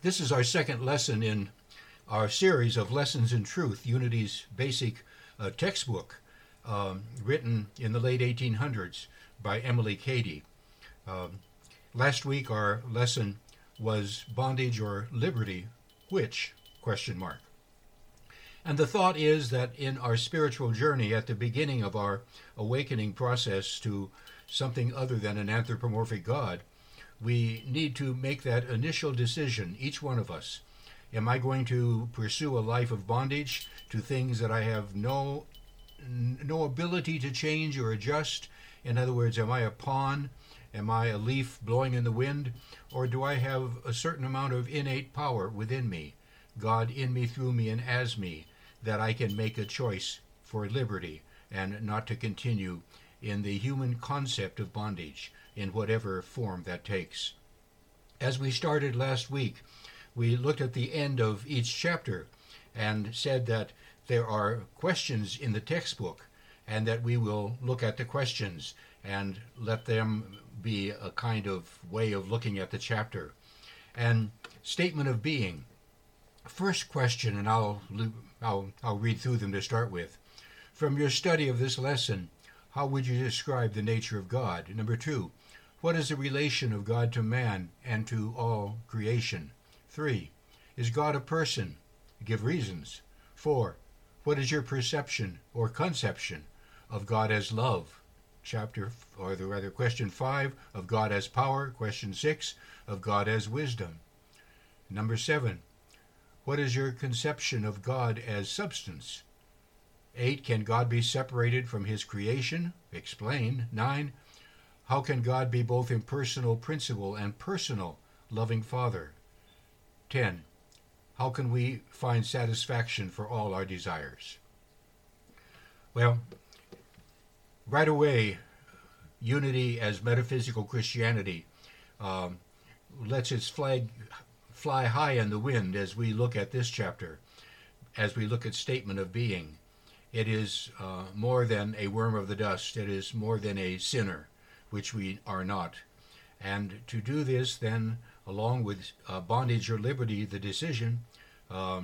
This is our second lesson in our series of Lessons in Truth, Unity's basic uh, textbook, um, written in the late 1800s by Emilie Cady. Um, last week, our lesson was bondage or liberty, which? Question mark. And the thought is that in our spiritual journey, at the beginning of our awakening process to something other than an anthropomorphic God, we need to make that initial decision, each one of us. Am I going to pursue a life of bondage to things that I have no no ability to change or adjust? In other words, am I a pawn? Am I a leaf blowing in the wind? Or do I have a certain amount of innate power within me, God in me, through me, and as me, that I can make a choice for liberty and not to continue in the human concept of bondage? In whatever form that takes. As we started last week, we looked at the end of each chapter and said that there are questions in the textbook and that we will look at the questions and let them be a kind of way of looking at the chapter. And statement of being. First question, and I'll, I'll, I'll read through them to start with. From your study of this lesson, how would you describe the nature of God? Number two, what is the relation of God to man and to all creation? 3. Is God a person? Give reasons. 4. What is your perception or conception of God as love? Chapter, or the rather, question 5 of God as power. Question 6 of God as wisdom. Number 7. What is your conception of God as substance? 8. Can God be separated from his creation? Explain. 9. How can God be both impersonal principle and personal loving Father? 10. How can we find satisfaction for all our desires? Well, right away, unity as metaphysical Christianity um, lets its flag fly high in the wind as we look at this chapter, as we look at statement of being. It is uh, more than a worm of the dust. It is more than a sinner which we are not. And to do this, then, along with uh, bondage or liberty, the decision uh,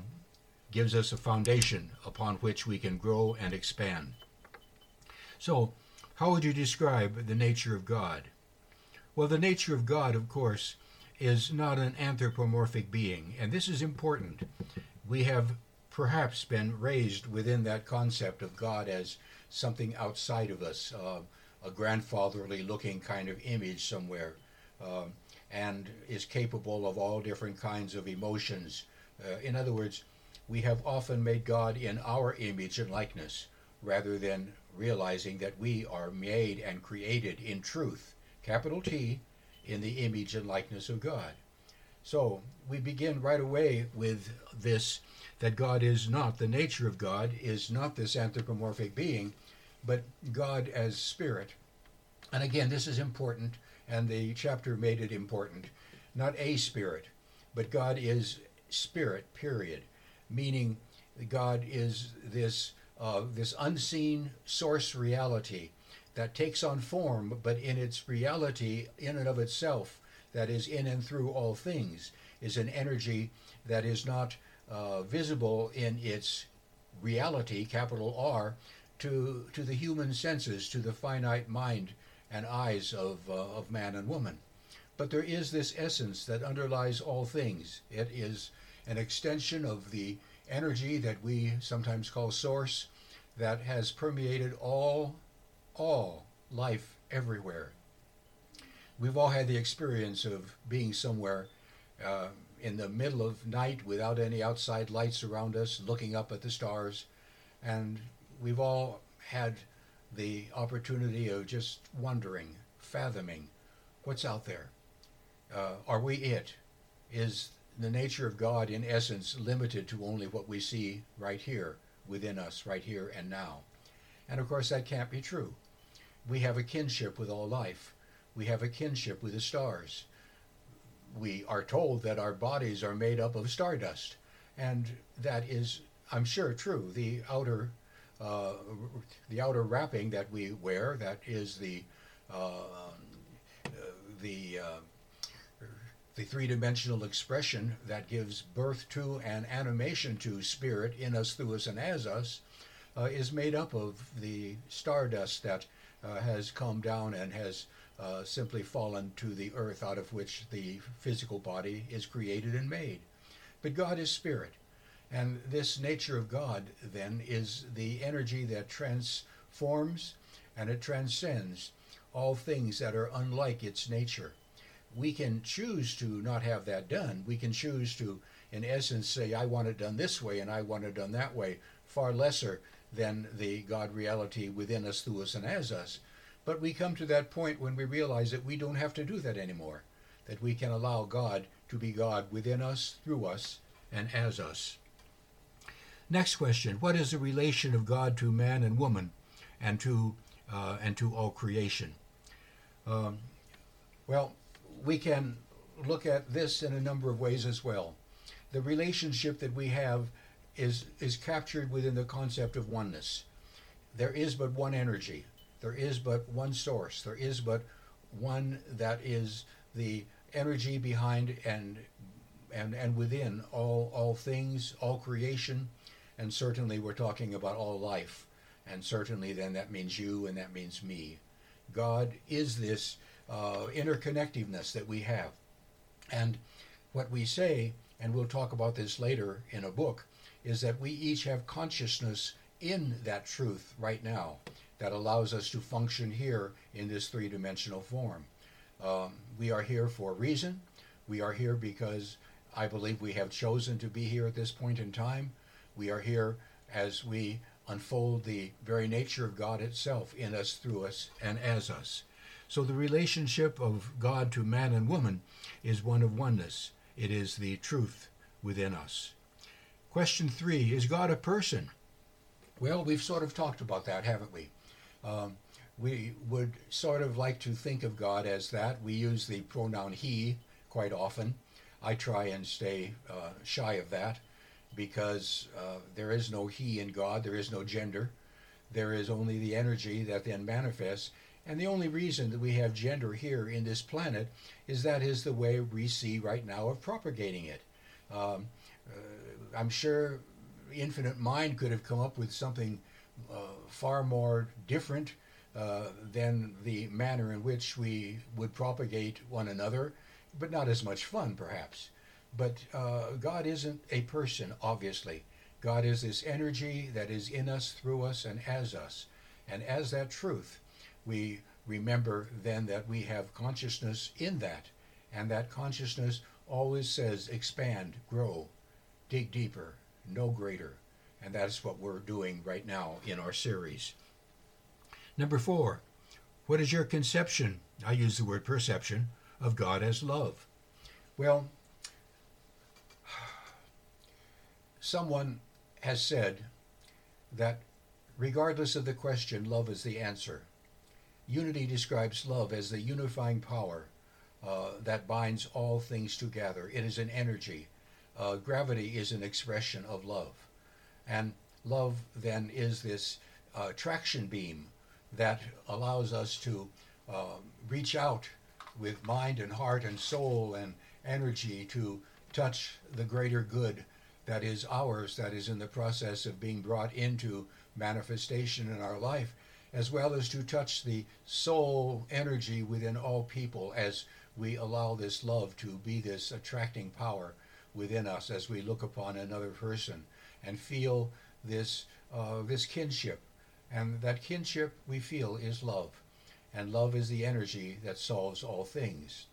gives us a foundation upon which we can grow and expand. So, how would you describe the nature of God? Well, the nature of God, of course, is not an anthropomorphic being, and this is important. We have perhaps been raised within that concept of God as something outside of us, uh, a grandfatherly looking kind of image somewhere um, and is capable of all different kinds of emotions. Uh, in other words, we have often made God in our image and likeness rather than realizing that we are made and created in truth, capital T, in the image and likeness of God. So we begin right away with this that God is not, the nature of God is not this anthropomorphic being, but God as spirit. And again, this is important, and the chapter made it important. Not a spirit, but God is spirit, period. Meaning, God is this, uh, this unseen source reality that takes on form, but in its reality, in and of itself, that is in and through all things, is an energy that is not uh, visible in its reality, capital R, to, to the human senses, to the finite mind and eyes of, uh, of man and woman. But there is this essence that underlies all things. It is an extension of the energy that we sometimes call source that has permeated all, all life everywhere. We've all had the experience of being somewhere uh, in the middle of night without any outside lights around us, looking up at the stars, and we've all had the opportunity of just wondering, fathoming what's out there. Uh, are we it? Is the nature of God, in essence, limited to only what we see right here within us, right here and now? And of course, that can't be true. We have a kinship with all life, we have a kinship with the stars. We are told that our bodies are made up of stardust, and that is, I'm sure, true. The outer uh, the outer wrapping that we wear, that is the uh, the uh, the three dimensional expression that gives birth to and animation to spirit in us, through us, and as us, uh, is made up of the stardust that has come down and has uh, simply fallen to the earth out of which the physical body is created and made. But God is spirit. And this nature of God, then, is the energy that transforms and it transcends all things that are unlike its nature. We can choose to not have that done. We can choose to, in essence, say, I want it done this way and I want it done that way, far lesser than the God reality within us, through us, and as us. But we come to that point when we realize that we don't have to do that anymore, that we can allow God to be God within us, through us, and as us. Next question What is the relation of God to man and woman and to, uh, and to all creation? Um, well, we can look at this in a number of ways as well. The relationship that we have is, is captured within the concept of oneness. There is but one energy, there is but one source, there is but one that is the energy behind and and, and within all, all things, all creation, and certainly we're talking about all life. And certainly then that means you and that means me. God is this uh, interconnectiveness that we have. And what we say, and we'll talk about this later in a book, is that we each have consciousness in that truth right now that allows us to function here in this three dimensional form. Um, we are here for a reason. We are here because I believe we have chosen to be here at this point in time. We are here as we unfold the very nature of God itself in us, through us, and as us. So the relationship of God to man and woman is one of oneness. It is the truth within us. Question three Is God a person? Well, we've sort of talked about that, haven't we? Um, we would sort of like to think of God as that. We use the pronoun he quite often. I try and stay uh, shy of that because uh, there is no he in God, there is no gender. There is only the energy that then manifests. And the only reason that we have gender here in this planet is that is the way we see right now of propagating it. Um, uh, I'm sure infinite mind could have come up with something uh, far more different uh, than the manner in which we would propagate one another, but not as much fun, perhaps. But uh, God isn't a person, obviously. God is this energy that is in us, through us, and as us. And as that truth, we remember then that we have consciousness in that. And that consciousness always says expand, grow, dig deeper, know greater. And that's what we're doing right now in our series. Number four, what is your conception? I use the word perception of God as love. Well, someone has said that regardless of the question, love is the answer. Unity describes love as the unifying power uh, that binds all things together. It is an energy. Uh, gravity is an expression of love. And love then is this uh, traction beam that allows us to uh, reach out with mind and heart and soul and energy to touch the greater good that is ours, that is in the process of being brought into manifestation in our life, as well as to touch the soul energy within all people as we allow this love to be this attracting power within us as we look upon another person and feel this uh, this kinship. And that kinship we feel is love. And love is the energy that solves all things.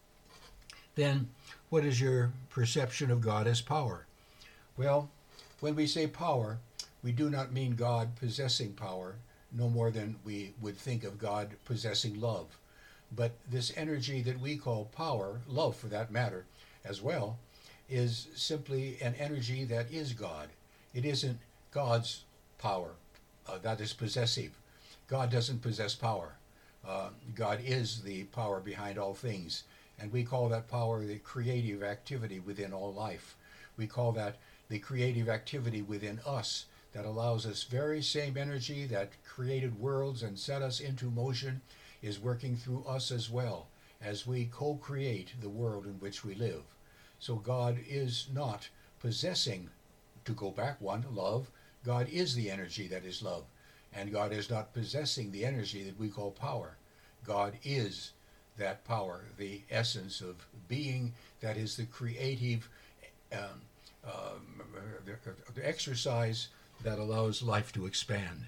Then what is your perception of god as power well when we say power we do not mean god possessing power no more than we would think of god possessing love but this energy that we call power love for that matter as well is simply an energy that is god it isn't god's power uh, that is possessive. God doesn't possess power. Uh, God is the power behind all things. And we call that power the creative activity within all life. We call that the creative activity within us that allows us very same energy that created worlds and set us into motion is working through us as well. as we co create the world in which we live. So God is not possessing, to go back one, love. God is the energy that is love. And God is not possessing the energy that we call power. God is that power, the essence of being that is the creative um, um, the, the exercise that allows life to expand.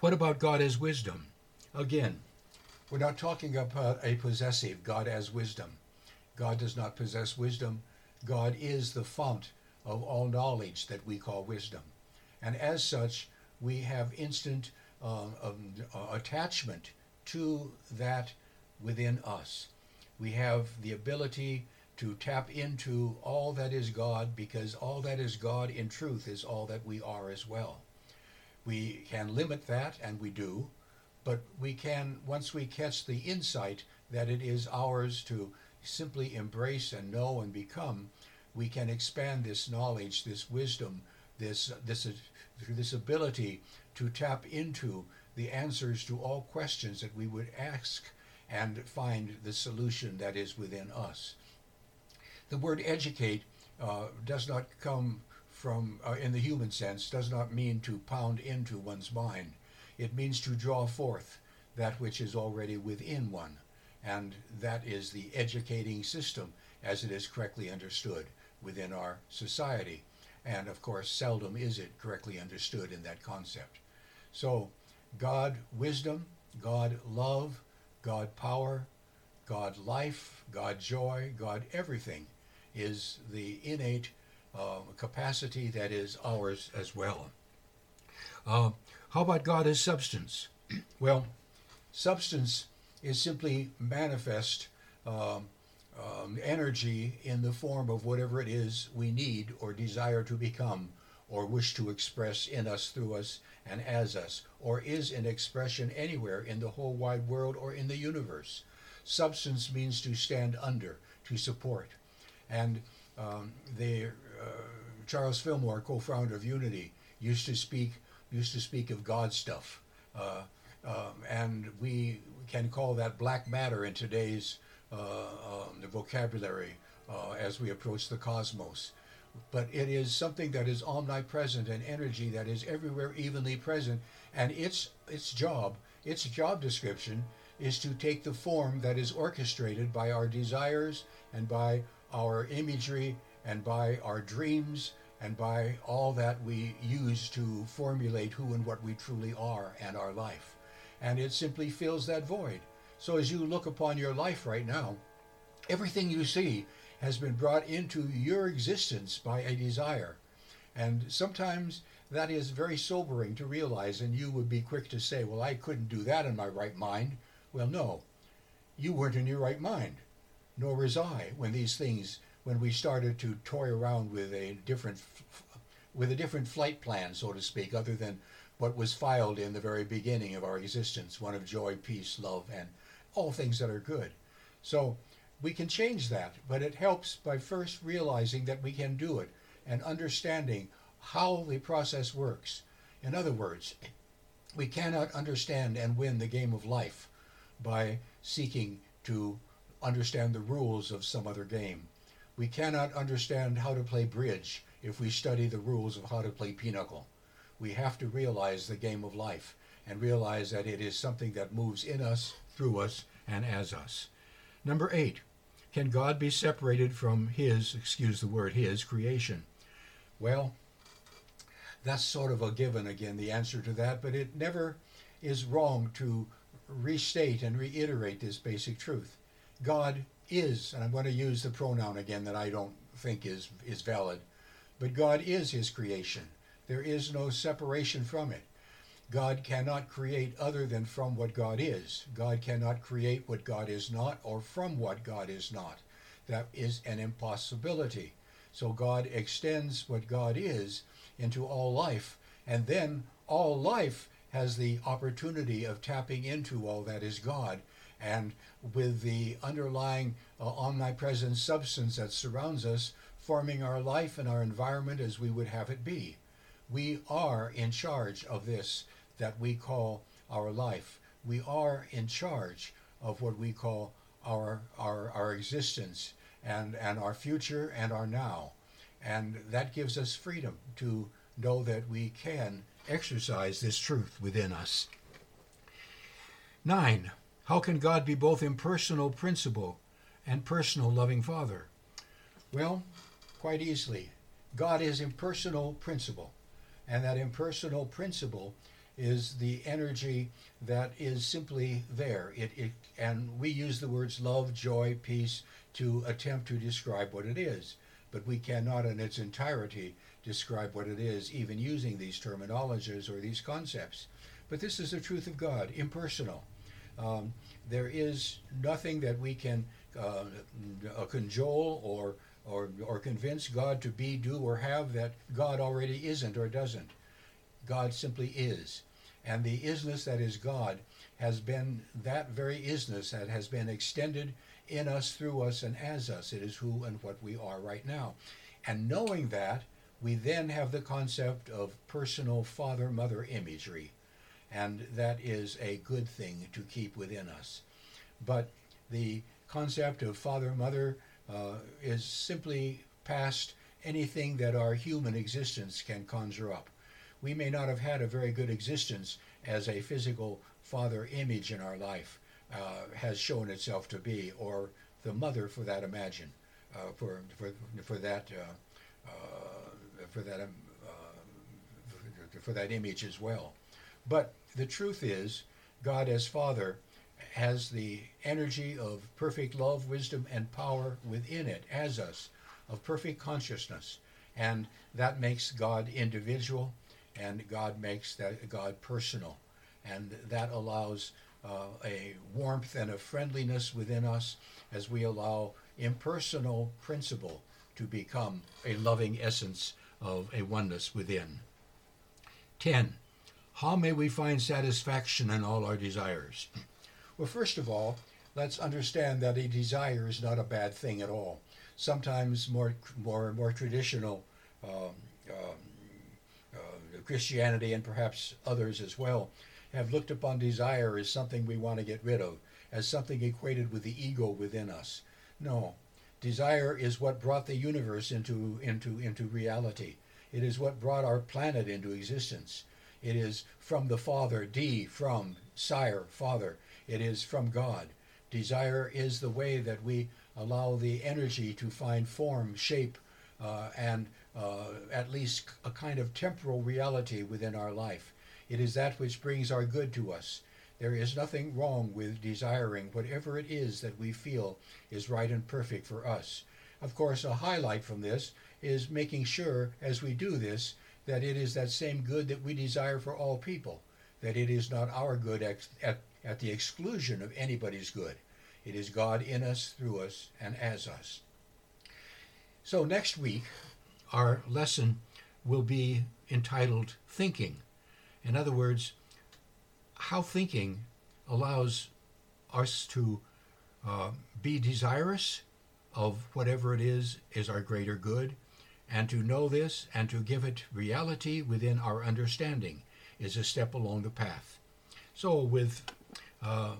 What about God as wisdom? Again, we're not talking about a possessive God as wisdom. God does not possess wisdom. God is the fount of all knowledge that we call wisdom. And as such, we have instant uh, um, uh, attachment to that within us. We have the ability to tap into all that is God because all that is God in truth is all that we are as well. We can limit that, and we do, but we can, once we catch the insight that it is ours to simply embrace and know and become, we can expand this knowledge, this wisdom, this, this, this ability to tap into the answers to all questions that we would ask and find the solution that is within us. The word educate uh, does not come from, uh, in the human sense, does not mean to pound into one's mind. It means to draw forth that which is already within one. And that is the educating system as it is correctly understood within our society. And of course, seldom is it correctly understood in that concept. So, God wisdom, God love, God power, God life, God joy, God everything is the innate uh, capacity that is ours as well. Uh, how about God as substance? well, substance is simply manifest um, um, energy in the form of whatever it is we need or desire to become or wish to express in us, through us, and as us, or is an expression anywhere in the whole wide world or in the universe. Substance means to stand under, to support. And um, the, uh, Charles Fillmore, co-founder of Unity, used to speak used to speak of God stuff, uh, um, and we can call that black matter in today's uh, um, vocabulary uh, as we approach the cosmos. But it is something that is omnipresent and energy that is everywhere evenly present, and its its job, its job description, is to take the form that is orchestrated by our desires and by our imagery and by our dreams and by all that we use to formulate who and what we truly are and our life. And it simply fills that void. So as you look upon your life right now, everything you see has been brought into your existence by a desire. And sometimes that is very sobering to realize, and you would be quick to say, Well, I couldn't do that in my right mind. Well, no, you weren't in your right mind nor was I when these things when we started to toy around with a different with a different flight plan, so to speak, other than what was filed in the very beginning of our existence, one of joy, peace, love, and all things that are good. So we can change that, but it helps by first realizing that we can do it and understanding how the process works. In other words, we cannot understand and win the game of life by seeking to understand the rules of some other game. We cannot understand how to play bridge if we study the rules of how to play pinochle. We have to realize the game of life and realize that it is something that moves in us, through us, and as us. Number eight, can God be separated from His, excuse the word, His creation? Well, that's sort of a given again, the answer to that, but it never is wrong to restate and reiterate this basic truth. God is, and I'm going to use the pronoun again that I don't think is, is valid, but God is his creation. There is no separation from it. God cannot create other than from what God is. God cannot create what God is not or from what God is not. That is an impossibility. So God extends what God is into all life, and then all life has the opportunity of tapping into all that is God and with the underlying uh, omnipresent substance that surrounds us forming our life and our environment as we would have it be. We are in charge of this that we call our life. We are in charge of what we call our, our, our existence and, and our future and our now. And that gives us freedom to know that we can exercise this truth within us. Nine, how can God be both impersonal principle and personal loving Father? Well, quite easily. God is impersonal principle, and that impersonal principle is the energy that is simply there. It, it, and we use the words love, joy, peace to attempt to describe what it is, but we cannot in its entirety describe what it is, even using these terminologies or these concepts. But this is the truth of God, impersonal. Um, there is nothing that we can uh, cajole or, or, or convince God to be, do, or have that God already isn't or doesn't. God simply is. And the isness that is God has been that very isness that has been extended in us, through us, and as us. It is who and what we are right now. And knowing that, we then have the concept of personal father mother imagery. And that is a good thing to keep within us. But the concept of father mother uh, is simply past anything that our human existence can conjure up. We may not have had a very good existence as a physical father image in our life uh, has shown itself to be, or the mother for that imagine, uh, for, for, for that uh, uh, for that um, uh, for that image as well. But the truth is, God as Father has the energy of perfect love, wisdom, and power within it as us, of perfect consciousness. And that makes God individual, and God makes that God personal. And that allows uh, a warmth and a friendliness within us as we allow impersonal principle to become a loving essence of a oneness within. 10. How may we find satisfaction in all our desires? Well, first of all, let's understand that a desire is not a bad thing at all. Sometimes more, more, more traditional um, um, uh, Christianity and perhaps others as well have looked upon desire as something we want to get rid of, as something equated with the ego within us. No, desire is what brought the universe into, into, into reality. It is what brought our planet into existence. It is from the Father, D, from, sire, Father. It is from God. Desire is the way that we allow the energy to find form, shape, uh, and uh, at least a kind of temporal reality within our life. It is that which brings our good to us. There is nothing wrong with desiring whatever it is that we feel is right and perfect for us. Of course, a highlight from this is making sure, as we do this, that it is that same good that we desire for all people, that it is not our good ex- at, at the exclusion of anybody's good. It is God in us, through us, and as us. So, next week, our lesson will be entitled Thinking. In other words, how thinking allows us to uh, be desirous of whatever it is is our greater good, and to know this and to give it reality within our understanding is a step along the path. So, with uh,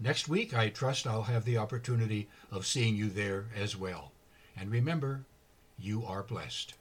next week, I trust I'll have the opportunity of seeing you there as well. And remember, you are blessed.